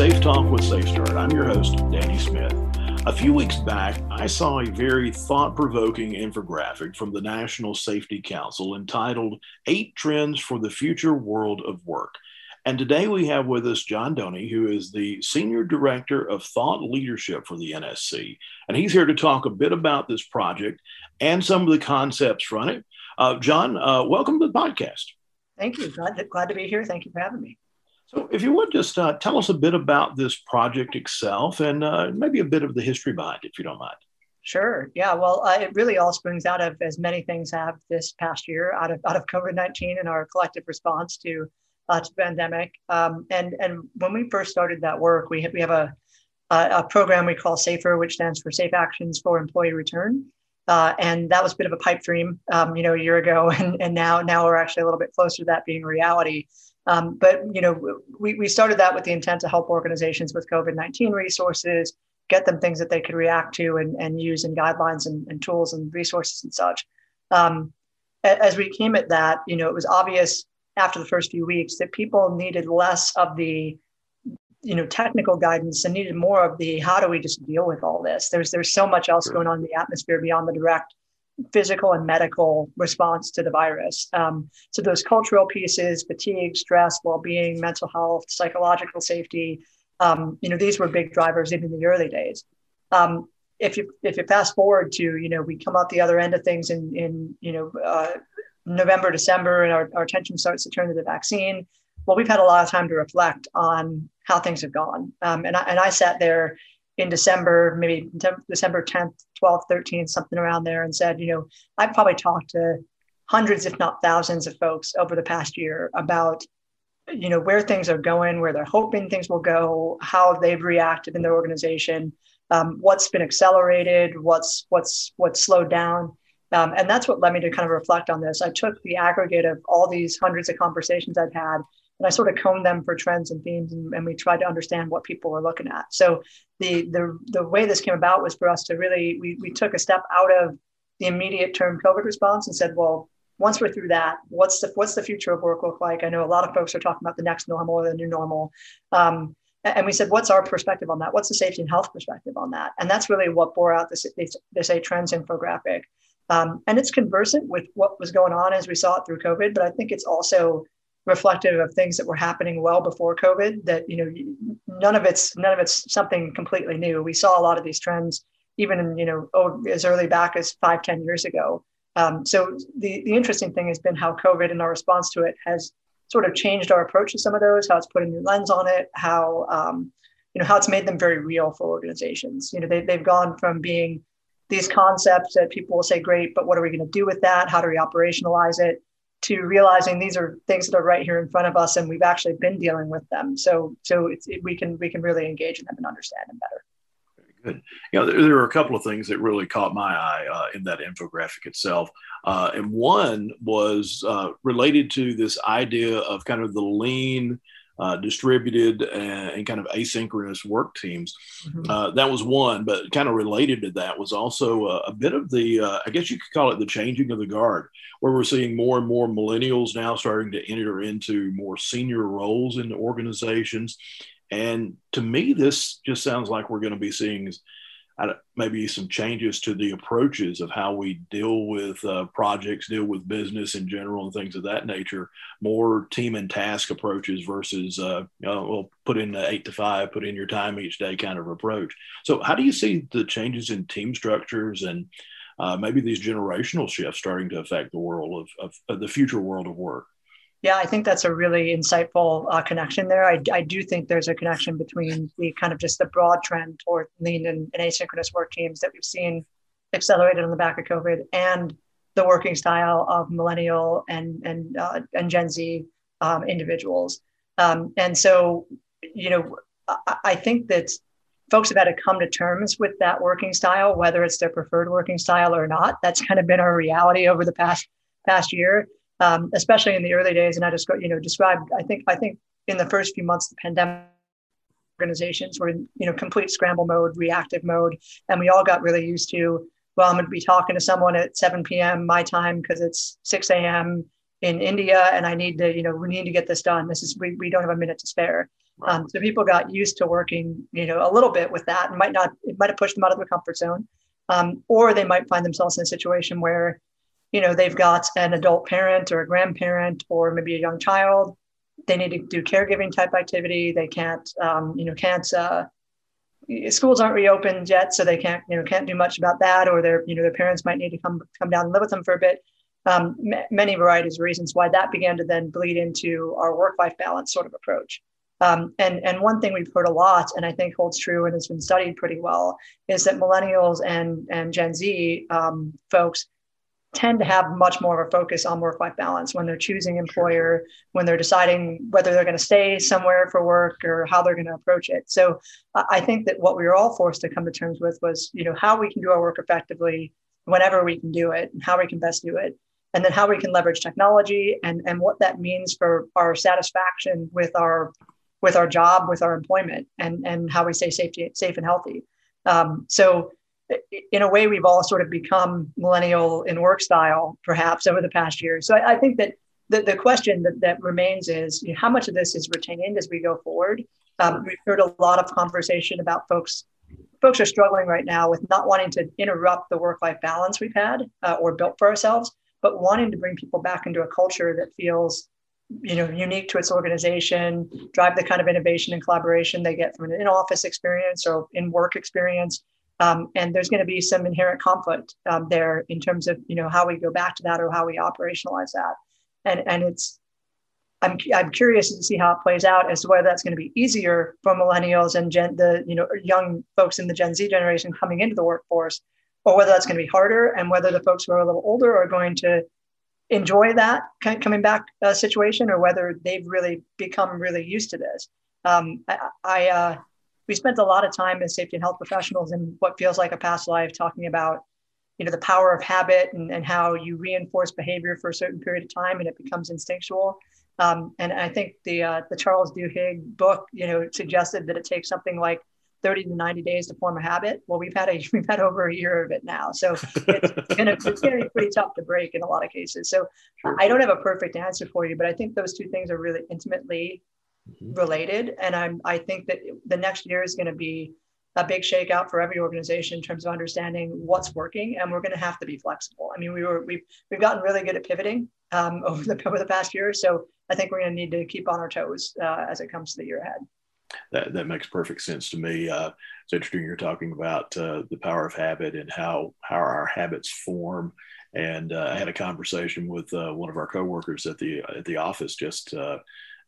Safe Talk with Safe Start. I'm your host, Danny Smith. A few weeks back, I saw a very thought provoking infographic from the National Safety Council entitled Eight Trends for the Future World of Work. And today we have with us John Dony, who is the Senior Director of Thought Leadership for the NSC. And he's here to talk a bit about this project and some of the concepts from it. Uh, John, uh, welcome to the podcast. Thank you. Glad to, glad to be here. Thank you for having me. So, if you would just uh, tell us a bit about this project itself and uh, maybe a bit of the history behind it, if you don't mind. Sure. Yeah. Well, uh, it really all springs out of as many things have this past year out of out of COVID nineteen and our collective response to uh, to pandemic. Um, and and when we first started that work, we have, we have a a program we call SAFER, which stands for Safe Actions for Employee Return. Uh, and that was a bit of a pipe dream, um, you know, a year ago, and, and now now we're actually a little bit closer to that being reality. Um, but you know, we, we started that with the intent to help organizations with COVID nineteen resources, get them things that they could react to and, and use in guidelines and, and tools and resources and such. Um, as we came at that, you know, it was obvious after the first few weeks that people needed less of the you know technical guidance and needed more of the how do we just deal with all this there's there's so much else going on in the atmosphere beyond the direct physical and medical response to the virus. Um, so those cultural pieces, fatigue, stress, well-being, mental health, psychological safety, um, you know, these were big drivers even in the early days. Um, if you if you fast forward to you know we come out the other end of things in in you know uh, November December and our, our attention starts to turn to the vaccine. Well, we've had a lot of time to reflect on how things have gone, um, and I, and I sat there in December, maybe December 10th, 12th, 13th, something around there, and said, you know, I've probably talked to hundreds, if not thousands, of folks over the past year about, you know, where things are going, where they're hoping things will go, how they've reacted in their organization, um, what's been accelerated, what's what's what's slowed down. Um, and that's what led me to kind of reflect on this. I took the aggregate of all these hundreds of conversations I've had and I sort of combed them for trends and themes, and, and we tried to understand what people were looking at. So the the the way this came about was for us to really we we took a step out of the immediate term COVID response and said, well, once we're through that, what's the what's the future of work look like? I know a lot of folks are talking about the next normal or the new normal. Um, and we said, what's our perspective on that? What's the safety and health perspective on that? And that's really what bore out this this, this eight trends infographic. Um, and it's conversant with what was going on as we saw it through COVID, but I think it's also reflective of things that were happening well before COVID. That you know, none of it's none of it's something completely new. We saw a lot of these trends even in, you know as early back as five ten years ago. Um, so the the interesting thing has been how COVID and our response to it has sort of changed our approach to some of those. How it's put a new lens on it. How um, you know how it's made them very real for organizations. You know they they've gone from being these concepts that people will say, great, but what are we going to do with that? How do we operationalize it? To realizing these are things that are right here in front of us and we've actually been dealing with them. So so it, we can we can really engage in them and understand them better. Good. You know there, are a couple of things that really caught my eye uh, in that infographic itself. Uh, and one was uh, related to this idea of kind of the lean uh, distributed and, and, kind of asynchronous work teams. Mm-hmm. Uh, that was one, but kind of related to that was also a, a bit of the, uh, I guess you could call it the changing of the guard, where we're seeing more and more millennials now starting to enter into more senior roles in the organizations. And to me, this just sounds like we're going to be seeing maybe some changes to the approaches of how we deal with uh, projects, deal with business in general, and things of that nature. More team and task approaches versus, uh, you know, well, put in the eight to five, put in your time each day kind of approach. So, how do you see the changes in team structures and uh, maybe these generational shifts starting to affect the world of, of, of the future world of work? Yeah, I think that's a really insightful uh, connection there. I, I do think there's a connection between the kind of just the broad trend toward lean and, and asynchronous work teams that we've seen accelerated on the back of COVID and the working style of millennial and and uh, and Gen Z um, individuals. Um, and so, you know, I, I think that folks have had to come to terms with that working style, whether it's their preferred working style or not. That's kind of been our reality over the past past year um, especially in the early days. And I just, you know, described, I think, I think in the first few months of the pandemic, organizations were in, you know, complete scramble mode, reactive mode. And we all got really used to, well, I'm going to be talking to someone at 7 p.m. my time because it's 6 a.m. in India and I need to, you know, we need to get this done. This is, we, we don't have a minute to spare. Right. Um, so people got used to working, you know, a little bit with that, and might not it might have pushed them out of their comfort zone, um, or they might find themselves in a situation where, you know, they've got an adult parent or a grandparent or maybe a young child. They need to do caregiving type activity. They can't, um, you know, can't. Uh, schools aren't reopened yet, so they can't, you know, can't do much about that. Or their, you know, their parents might need to come come down and live with them for a bit. Um, m- many varieties of reasons why that began to then bleed into our work life balance sort of approach. Um, and, and one thing we've heard a lot, and I think holds true and has been studied pretty well, is that millennials and, and Gen Z um, folks tend to have much more of a focus on work life balance when they're choosing employer, when they're deciding whether they're going to stay somewhere for work or how they're going to approach it. So I think that what we were all forced to come to terms with was, you know, how we can do our work effectively whenever we can do it and how we can best do it and then how we can leverage technology and, and what that means for our satisfaction with our with our job, with our employment, and and how we stay safety, safe and healthy. Um, so, in a way, we've all sort of become millennial in work style, perhaps over the past year. So, I, I think that the, the question that, that remains is you know, how much of this is retained as we go forward. Um, we've heard a lot of conversation about folks. Folks are struggling right now with not wanting to interrupt the work-life balance we've had uh, or built for ourselves, but wanting to bring people back into a culture that feels you know unique to its organization drive the kind of innovation and collaboration they get from an in-office experience or in work experience um, and there's going to be some inherent conflict um, there in terms of you know how we go back to that or how we operationalize that and and it's I'm, I'm curious to see how it plays out as to whether that's going to be easier for millennials and gen, the you know young folks in the Gen Z generation coming into the workforce, or whether that's going to be harder, and whether the folks who are a little older are going to enjoy that coming back uh, situation or whether they've really become really used to this. Um, I, I uh, we spent a lot of time as safety and health professionals in what feels like a past life talking about you know the power of habit and, and how you reinforce behavior for a certain period of time and it becomes instinctual um, and I think the uh, the Charles Duhigg book you know suggested that it takes something like 30 to 90 days to form a habit. Well, we've had a we've had over a year of it now, so it's gonna it's gonna be pretty tough to break in a lot of cases. So sure. I don't have a perfect answer for you, but I think those two things are really intimately related, and I'm I think that the next year is going to be a big shakeout for every organization in terms of understanding what's working, and we're going to have to be flexible. I mean, we were we've we've gotten really good at pivoting um, over the over the past year, so I think we're going to need to keep on our toes uh, as it comes to the year ahead that, that makes perfect sense to me. Uh, it's interesting you're talking about uh, the power of habit and how how our habits form. And uh, I had a conversation with uh, one of our coworkers at the at the office just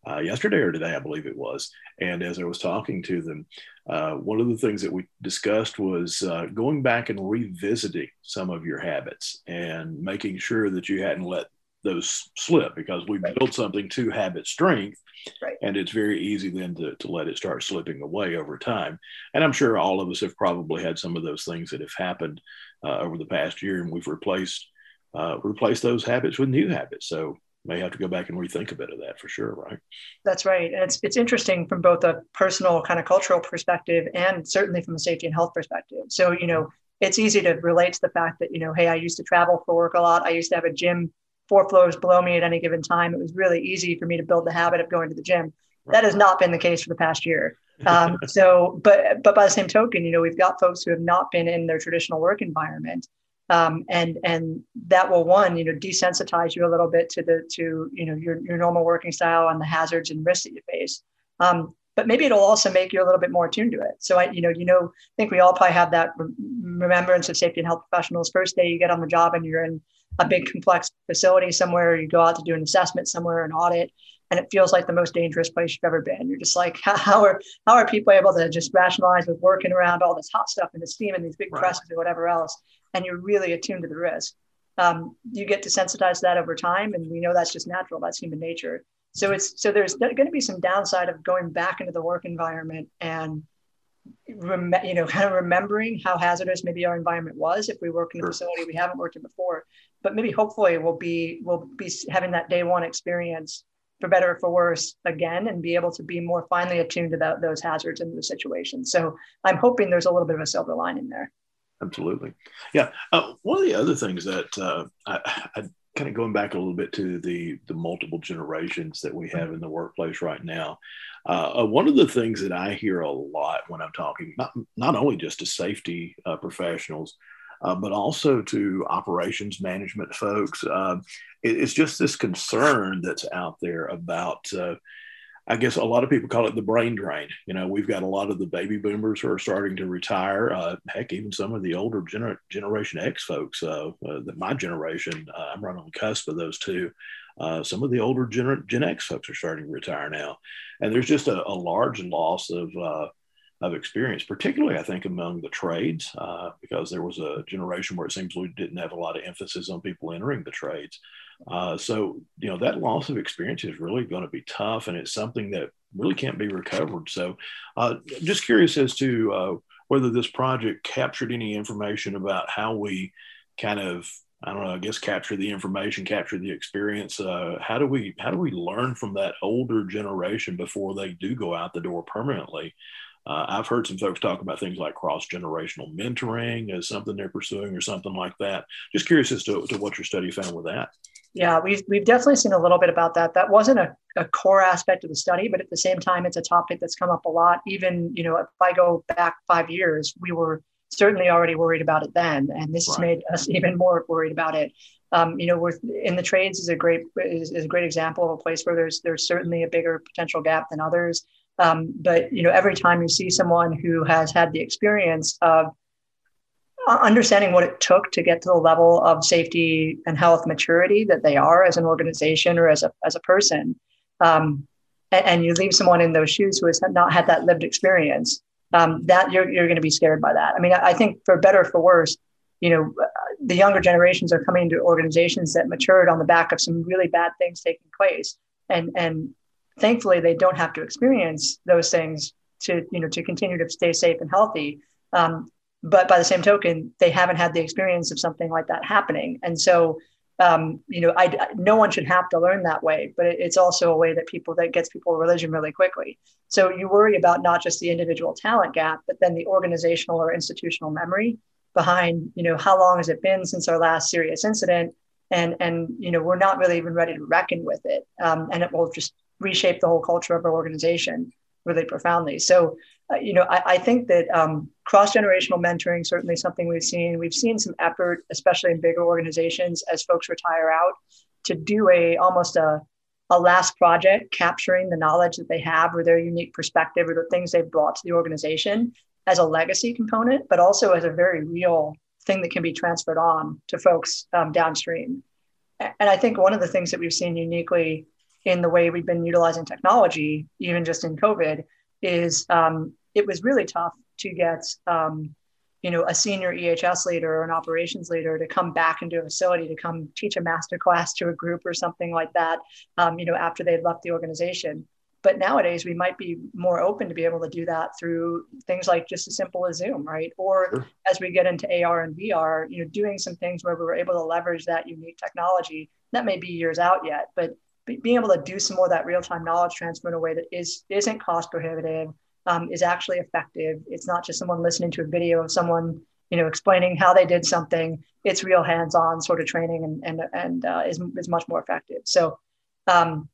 uh, uh, yesterday or today, I believe it was. And as I was talking to them, one of the things that we discussed was going back and revisiting some of your habits and making sure that you hadn't let those slip because we right. build something to habit strength right. and it's very easy then to, to let it start slipping away over time and i'm sure all of us have probably had some of those things that have happened uh, over the past year and we've replaced uh, replaced those habits with new habits so may have to go back and rethink a bit of that for sure right that's right and it's it's interesting from both a personal kind of cultural perspective and certainly from a safety and health perspective so you know it's easy to relate to the fact that you know hey i used to travel for work a lot i used to have a gym four floors below me at any given time. It was really easy for me to build the habit of going to the gym. That has not been the case for the past year. Um, so, but but by the same token, you know, we've got folks who have not been in their traditional work environment, um, and and that will one, you know, desensitize you a little bit to the to you know your your normal working style and the hazards and risks that you face. Um, but maybe it'll also make you a little bit more attuned to it. So I, you know, you know, I think we all probably have that remembrance of safety and health professionals. First day you get on the job and you're in a big complex facility somewhere, you go out to do an assessment somewhere, an audit, and it feels like the most dangerous place you've ever been. You're just like, how are how are people able to just rationalize with working around all this hot stuff and the steam and these big right. presses or whatever else, and you're really attuned to the risk. Um, you get desensitized to that over time, and we know that's just natural. That's human nature. So it's so there's going to be some downside of going back into the work environment and rem- you know kind of remembering how hazardous maybe our environment was if we work in a facility we haven't worked in before but maybe hopefully we'll be we'll be having that day one experience for better or for worse again and be able to be more finely attuned to those hazards and those situations. So i'm hoping there's a little bit of a silver lining there. Absolutely. Yeah. Uh, one of the other things that uh, I, I, kind of going back a little bit to the the multiple generations that we have in the workplace right now. Uh, uh, one of the things that I hear a lot when I'm talking, not not only just to safety uh, professionals, uh, but also to operations management folks, uh, it, it's just this concern that's out there about uh, I guess a lot of people call it the brain drain. You know, we've got a lot of the baby boomers who are starting to retire. Uh, heck, even some of the older gener- Generation X folks, uh, uh, my generation, uh, I'm right on the cusp of those two. Uh, some of the older Gen-, Gen X folks are starting to retire now. And there's just a, a large loss of, of experience, particularly, I think, among the trades, because there was a generation where it seems we didn't have a lot of emphasis on people entering the trades. Uh, so, you know, that loss of experience is really going to be tough and it's something that really can't be recovered. So, uh, just curious as to uh, whether this project captured any information about how we kind of, I don't know, I guess capture the information, capture the experience. Uh, how do we, how do we learn from that older generation before they do go out the door permanently? Uh, I've heard some folks talk about things like cross generational mentoring as something they're pursuing or something like that. Just curious as to, to what your study found with that. Yeah, we've, we've definitely seen a little bit about that. That wasn't a, a core aspect of the study, but at the same time, it's a topic that's come up a lot. Even, you know, if I go back five years, we were certainly already worried about it then. And this right. has made us even more worried about it. Um, you know, we're in the trades is a great is, is, a great example of a place where there's there's certainly a bigger potential gap than others. Um, but you know, every time you see someone who has had the experience of understanding what it took to get to the level of safety and health maturity that they are as an organization or as a, as a person. Um, and, and, you leave someone in those shoes who has not had that lived experience, um, that you're, you're going to be scared by that. I mean, I, I think for better or for worse, you know, the younger generations are coming into organizations that matured on the back of some really bad things taking place. And, and thankfully they don't have to experience those things to, you know, to continue to stay safe and healthy. Um, but by the same token, they haven't had the experience of something like that happening. And so, um, you know, I, no one should have to learn that way, but it, it's also a way that people that gets people religion really quickly. So you worry about not just the individual talent gap, but then the organizational or institutional memory behind, you know, how long has it been since our last serious incident? And, and you know, we're not really even ready to reckon with it. Um, and it will just reshape the whole culture of our organization really profoundly. So uh, you know, I, I think that um, cross generational mentoring certainly something we've seen. We've seen some effort, especially in bigger organizations, as folks retire out, to do a almost a a last project capturing the knowledge that they have or their unique perspective or the things they've brought to the organization as a legacy component, but also as a very real thing that can be transferred on to folks um, downstream. And I think one of the things that we've seen uniquely in the way we've been utilizing technology, even just in COVID, is um, it was really tough to get um, you know a senior ehs leader or an operations leader to come back into a facility to come teach a master class to a group or something like that um, you know after they'd left the organization but nowadays we might be more open to be able to do that through things like just as simple as zoom right or sure. as we get into ar and vr you know doing some things where we were able to leverage that unique technology that may be years out yet but being able to do some more of that real-time knowledge transfer in a way that is isn't cost prohibitive um, is actually effective. It's not just someone listening to a video of someone, you know, explaining how they did something. It's real hands-on sort of training and and and uh, is is much more effective. So, um,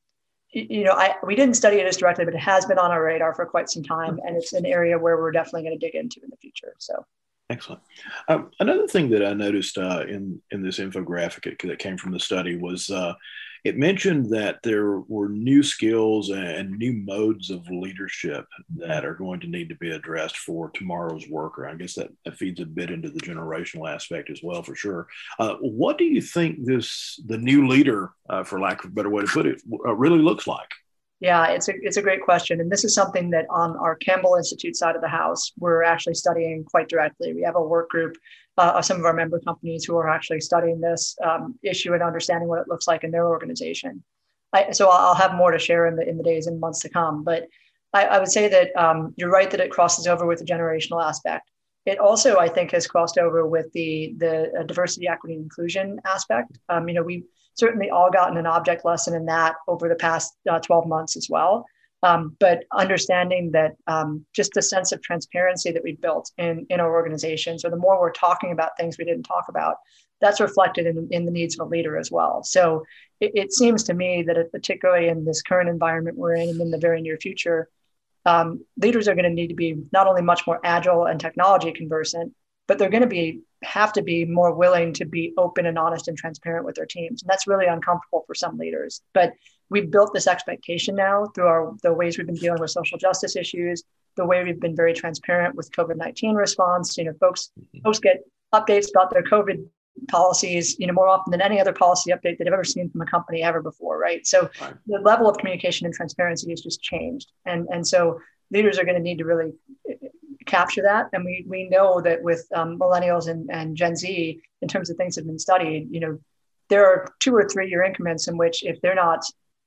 you know, I we didn't study it as directly, but it has been on our radar for quite some time, and it's an area where we're definitely going to dig into in the future. So. Excellent. Um, another thing that I noticed uh, in in this infographic that came from the study was uh, it mentioned that there were new skills and new modes of leadership that are going to need to be addressed for tomorrow's worker. I guess that, feeds a bit into the generational aspect as well, for sure. Uh, what do you think this the new leader, uh, for lack of a better way to put it, uh, really looks like? Yeah, it's a it's a great question, and this is something that on our Campbell Institute side of the house we're actually studying quite directly. We have a work group uh, of some of our member companies who are actually studying this um, issue and understanding what it looks like in their organization. I, so I'll have more to share in the in the days and months to come. But I, I would say that um, you're right that it crosses over with the generational aspect. It also, I think, has crossed over with the the uh, diversity, equity, and inclusion aspect. Um, you know, we've certainly all gotten an object lesson in that over the past uh, 12 months as well. Um, but understanding that um, just the sense of transparency that we've built in, in our organization. So the more we're talking about things we didn't talk about, that's reflected in, in the needs of a leader as well. So it, it seems to me that, it, particularly in this current environment we're in and in the very near future, um, leaders are going to need to be not only much more agile and technology conversant, but they're going to be have to be more willing to be open and honest and transparent with their teams. And that's really uncomfortable for some leaders. But we've built this expectation now through our the ways we've been dealing with social justice issues, the way we've been very transparent with COVID-19 response. You know, folks mm-hmm. folks get updates about their COVID policies, you know, more often than any other policy update that I've ever seen from a company ever before, right? So right. the level of communication and transparency has just changed. And and so leaders are going to need to really capture that. And we we know that with um, millennials and, and Gen Z, in terms of things that have been studied, you know, there are two or three year increments in which if they're not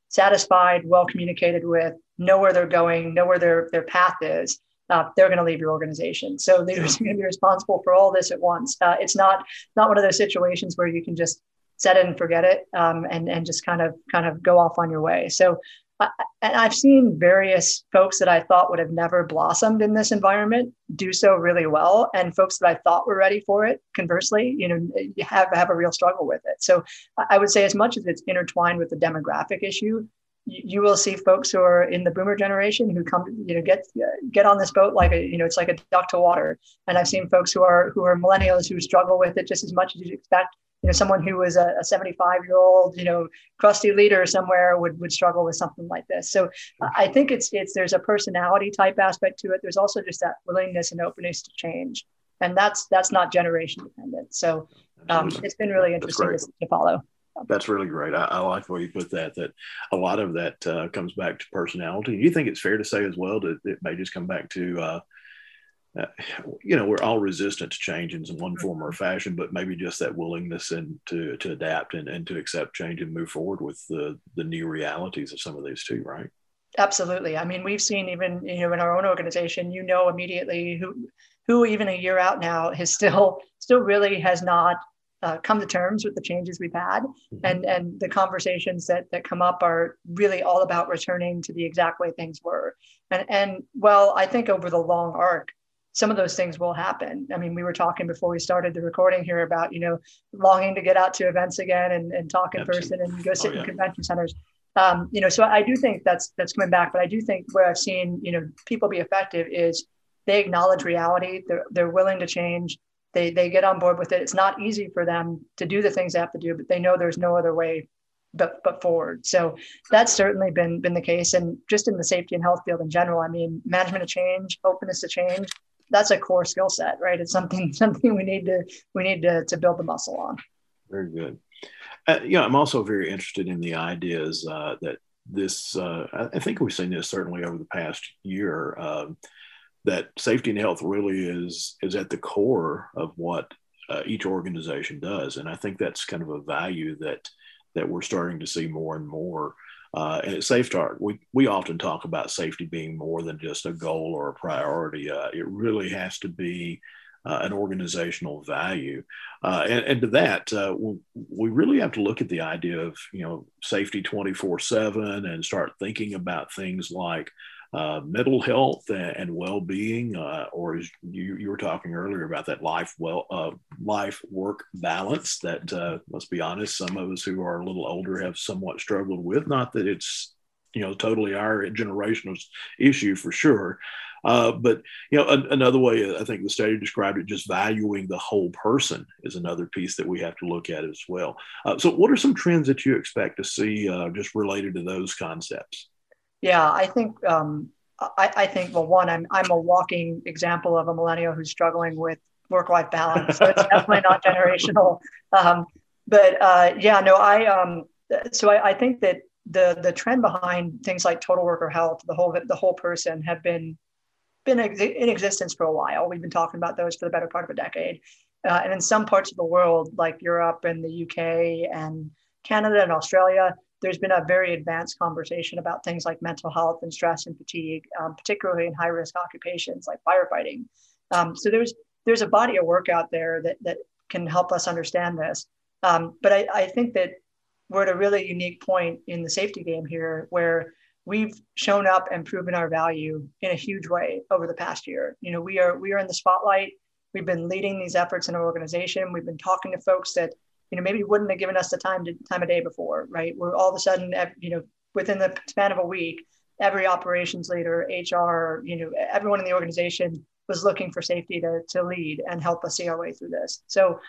satisfied, well communicated with, know where they're going, know where their, their path is, uh, they're going to leave your organization. So leaders are going to be responsible for all this at once. Uh, it's not not one of those situations where you can just set it and forget it um, and and just kind of kind of go off on your way. So and I've seen various folks that I thought would have never blossomed in this environment do so really well, and folks that I thought were ready for it, conversely, you know, have have a real struggle with it. So I would say, as much as it's intertwined with the demographic issue, you, you will see folks who are in the boomer generation who come, you know, get get on this boat like a, you know, it's like a duck to water. And I've seen folks who are who are millennials who struggle with it just as much as you'd expect you know someone who was a, 75 year old you know crusty leader somewhere would would struggle with something like this. So i think it's it's there's a personality type aspect to it. There's also just that willingness and openness to change. And that's that's not generation dependent. So um, it's been really interesting to, to, follow. That's really great. I, I, like the way you put that that a lot of that uh, comes back to personality. You think it's fair to say as well that it may just come back to uh, uh, you know, we're all resistant to change in one form or fashion, but maybe just that willingness and to, to adapt and, and to accept change and move forward with the, the new realities of some of these too, right? Absolutely. I mean, we've seen even, you know, in our own organization, you know, immediately who, who even a year out now has still, still really has not uh, come to terms with the changes we've had mm-hmm. and and the conversations that that come up are really all about returning to the exact way things were and and well i think over the long arc some of those things will happen. I mean, we were talking before we started the recording here about, you know, longing to get out to events again and, and talk in Absolutely. person and go sit oh, in convention centers. Um, you know, so I do think that's that's coming back, but I do think where I've seen, you know, people be effective is they acknowledge reality. They're they're willing to change. They they get on board with it. It's not easy for them to do the things they have to do, but they know there's no other way but but forward. So that's certainly been been the case. And just in the safety and health field in general, I mean, management of change, openness to change, that's a core skill set, right? It's something something we need to we need to to build the muscle on. Very good. Uh, know, I'm also very interested in the ideas uh, that this. Uh, I think we've seen this certainly over the past year. Um, that safety and health really is is at the core of what uh, each organization does, and I think that's kind of a value that that we're starting to see more and more. Uh, and at SafeStart, we, we often talk about safety being more than just a goal or a priority. Uh, it really has to be uh, an organizational value. Uh, and, and, to that, uh, we really have to look at the idea of, you know, safety 24 7 and start thinking about things like uh, mental health and, well-being, uh, or as you, you, were talking earlier about that life well uh, life work balance that uh, let's be honest, some of us who are a little older have somewhat struggled with. Not that it's you know totally our generational issue for sure. Uh, but you know, a, another way I think the study described it, just valuing the whole person is another piece that we have to look at as well. Uh, so, what are some trends that you expect to see just related to those concepts? Yeah, I think um, I, I, think well, one, I'm I'm a walking example of a millennial who's struggling with work-life balance. So it's definitely not generational. Um, but uh, yeah, no, I um, so I, I, think that the the trend behind things like total worker health, the whole the whole person, have been been in existence for a while. We've been talking about those for the better part of a decade. Uh, and in some parts of the world, like Europe and the UK and Canada and Australia, there's been a very advanced conversation about things like mental health and stress and fatigue, um, particularly in high risk occupations like firefighting. Um, so there's there's a body of work out there that that can help us understand this. Um, but I, I think that we're at a really unique point in the safety game here where we've shown up and proven our value in a huge way over the past year. You know, we are we are in the spotlight. We've been leading these efforts in our organization. We've been talking to folks that you know maybe wouldn't have given us the time to time of day before, right? We're all of a sudden, you know, within the span of a week, every operations leader, HR, you know, everyone in the organization was looking for safety to, to lead and help us see our way through this. So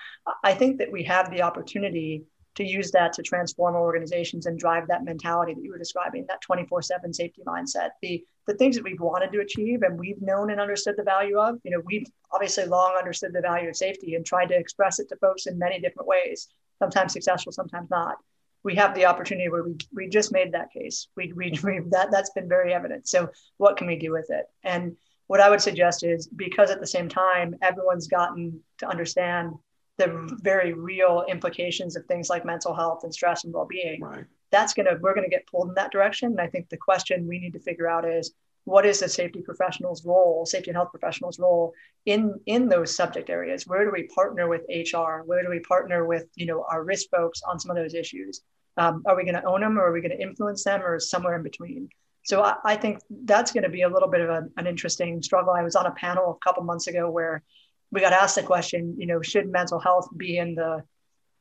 I think that we have the opportunity to use that to transform our organizations and drive that mentality that you were describing, that 24-7 safety mindset. The the things that we've wanted to achieve and we've known and understood the value of, you know, we've obviously long understood the value of safety and tried to express it to folks in many different ways, sometimes successful, sometimes not. We have the opportunity where we, we just made that case. We, we, we that that's been very evident. So what can we do with it? And what I would suggest is because at the same time everyone's gotten to understand the very real implications of things like mental health and stress and well-being right. That's going to we're going to get pulled in that direction. And i think the question we need to figure out is what is the safety professional's role safety and health professional's role in in those subject areas? Where do we partner with hr where do we partner with you know our risk folks on some of those issues? Um, are we going to own them or are we going to influence them or somewhere in between? So I, I think that's going to be a little bit of a, an interesting struggle. I was on a panel a couple months ago where we got asked the question, you know, should mental health be in the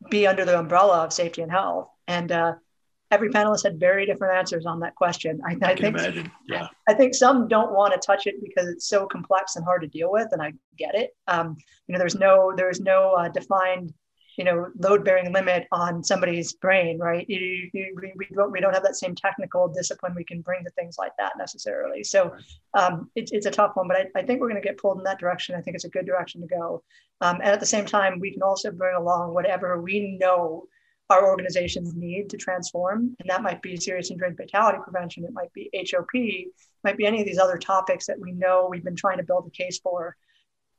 be under the umbrella of safety and health? And uh, every panelist had very different answers on that question. I, I, I think, imagine. Yeah. I think some don't want to touch it because it's so complex and hard to deal with, and I get it. Um, you know, there's no there's no uh, defined you know load bearing limit on somebody's brain right you, you, we, we, don't, we don't have that same technical discipline we can bring to things like that necessarily so um, it, it's a tough one but I, I think we're going to get pulled in that direction i think it's a good direction to go um, and at the same time we can also bring along whatever we know our organizations need to transform and that might be serious and fatality prevention it might be hop might be any of these other topics that we know we've been trying to build a case for.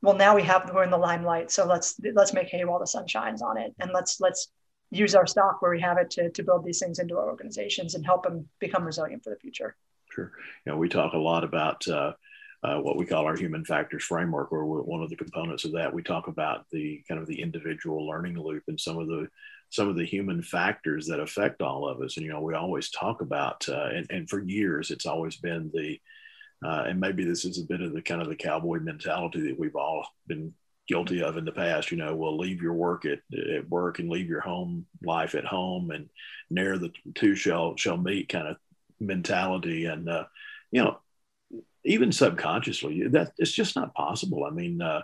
Well now we have we're in the limelight so let's let's make hay while the sun shines on it and let's let's use our stock where we have it to, to build these things into our organizations and help them become resilient for the future. Sure. You know we talk a lot about uh, uh, what we call our human factors framework or one of the components of that. We talk about the kind of the individual learning loop and some of the some of the human factors that affect all of us and you know we always talk about uh, and, and for years it's always been the uh, and maybe this is a bit of the kind of the cowboy mentality that we've all been guilty of in the past. You know, well, leave your work at, at work and leave your home life at home, and ne'er the two shall shall meet kind of mentality. And uh, you know, even subconsciously, that it's just not possible. I mean. Uh,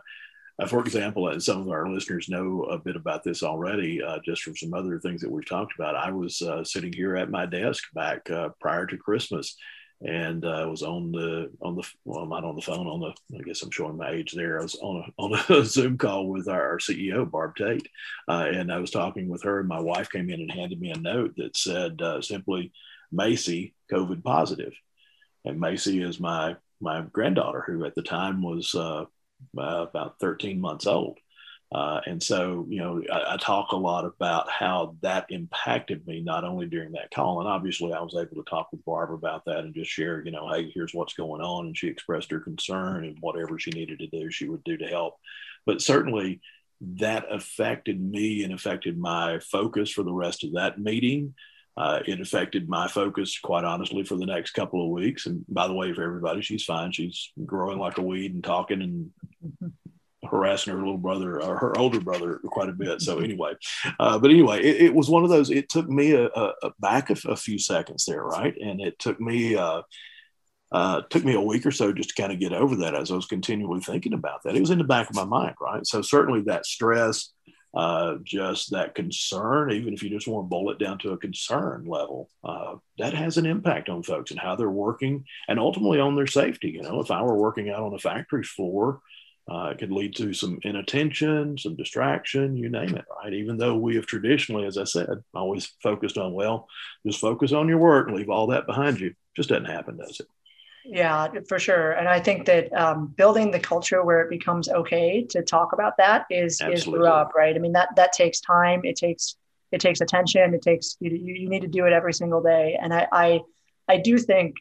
uh, for example, and some of our listeners know a bit about this already, uh, just from some other things that we've talked about. I was uh, sitting here at my desk back uh, prior to Christmas, and uh, I was on the on the well, I'm not on the phone on the I guess I'm showing my age there. I was on a on a Zoom call with our CEO Barb Tate, uh, and I was talking with her. And my wife came in and handed me a note that said uh, simply, "Macy COVID positive," and Macy is my my granddaughter who at the time was uh, about 13 months old. Uh, and so, you know, I, I, talk a lot about how that impacted me, not only during that call, and obviously I was able to talk with Barbara about that and just share, you know, hey, here's what's going on. And she expressed her concern and whatever she needed to do, she would do to help. But certainly that affected me and affected my focus for the rest of that meeting. Uh, it affected my focus, quite honestly, for the next couple of weeks. And by the way, for everybody, she's fine. She's growing like a weed and talking and harassing her little brother or her older brother quite a bit. So anyway, uh, but anyway, it, it, was one of those. It took me a, a, a back a, a, few seconds there, right, and it took me. Uh, uh, took me a week or so just to kind of get over that as I was continually thinking about that. It was in the back of my mind, right? So certainly that stress, uh, just that concern, even if you just want to boil it down to a concern level, uh, that has an impact on folks and how they're working and ultimately on their safety. You know, if I were working out on a factory floor uh, it could lead to some inattention, some distraction, you name it, right? Even though we have traditionally, as I said, always focused on, well, just focus on your work and leave all that behind you. Just doesn't happen, does it? Yeah, for sure. And I think that um, building the culture where it becomes okay to talk about that is Absolutely. is up, right? I mean that that takes time. It takes it takes attention. It takes you, you need to do it every single day. And I I, I do think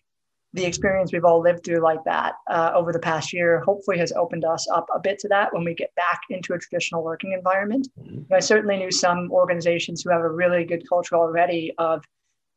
the experience we've all lived through like that uh, over the past year hopefully has opened us up a bit to that when we get back into a traditional working environment. Mm-hmm. I certainly knew some organizations who have a really good culture already of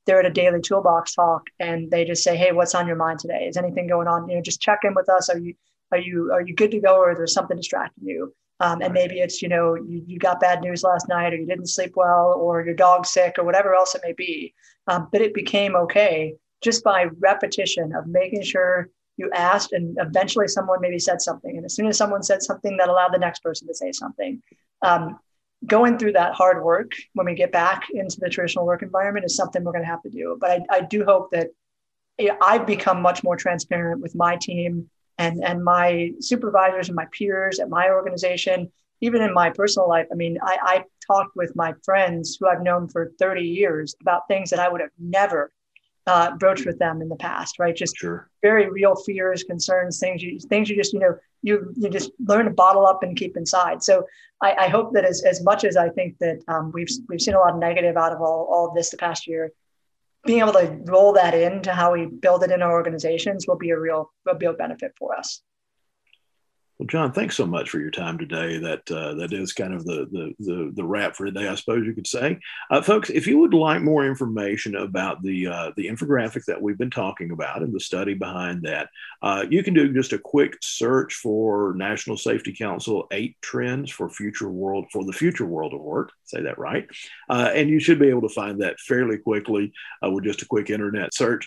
they're at a daily toolbox talk and they just say, "Hey, what's on your mind today? Is anything going on? You know, just check in with us. Are you are you are you good to go, or there's something distracting you?" Um, and maybe it's, you know, you, you, got bad news last night or you didn't sleep well or your dog's sick or whatever else it may be. Um, but it became okay just by repetition of making sure you asked and eventually someone maybe said something. And as soon as someone said something, that allowed the next person to say something. Um, going through that hard work when we get back into the traditional work environment is something we're going to have to do. But I, I do hope that I've become much more transparent with my team and and my supervisors and my peers at my organization even in my personal life i mean i, I talked with my friends who i've known for 30 years about things that i would have never uh, broached with them in the past right just sure. very real fears concerns things you things you just you know you you just learn to bottle up and keep inside so i, I hope that as, as much as i think that um, we've we've seen a lot of negative out of all, all of this the past year being able to roll that into how we build it in our organizations will be a real, will be a benefit for us. Well, John, thanks so much for your time today. That uh, that is kind of the, the, the the wrap for today, I suppose you could say, uh, folks. If you would like more information about the uh, the infographic that we've been talking about and the study behind that, uh, you can do just a quick search for National Safety Council eight trends for future world for the future world of work. Say that right, uh, and you should be able to find that fairly quickly uh, with just a quick internet search.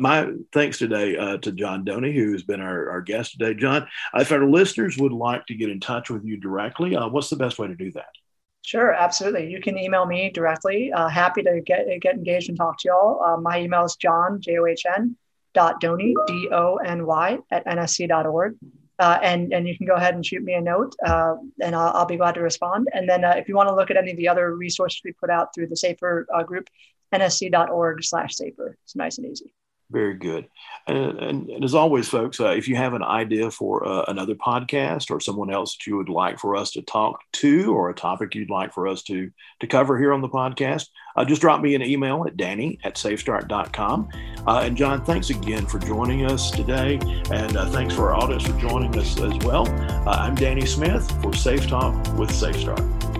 my thanks today to John Dony, who has been our, our guest today. John, if our list listeners would like to get in touch with you directly, uh, what's the best way to do that? Sure, absolutely. You can email me directly. Uh, happy to get get engaged and talk to y'all. Uh, my email is john, J O H N, dot Dony, D O N Y, at nsc.org. Uh, and, and you can go ahead and shoot me a note, uh, and I'll, I'll, be glad to respond. And then uh, if you want to look at any of the other resources we put out through the SAFER uh, group, nsc.org slash SAFER. It's nice and easy. Very good. And, and, and, as always, folks, uh, if you have an idea for uh, another podcast or someone else that you would like for us to talk to or a topic you'd like for us to, to cover here on the podcast, uh, just drop me an email at danny at safestart.com. Uh, and John, thanks again for joining us today. And uh, thanks for our audience for joining us as well. Uh, I'm Danny Smith for Safe Talk with SafeStart.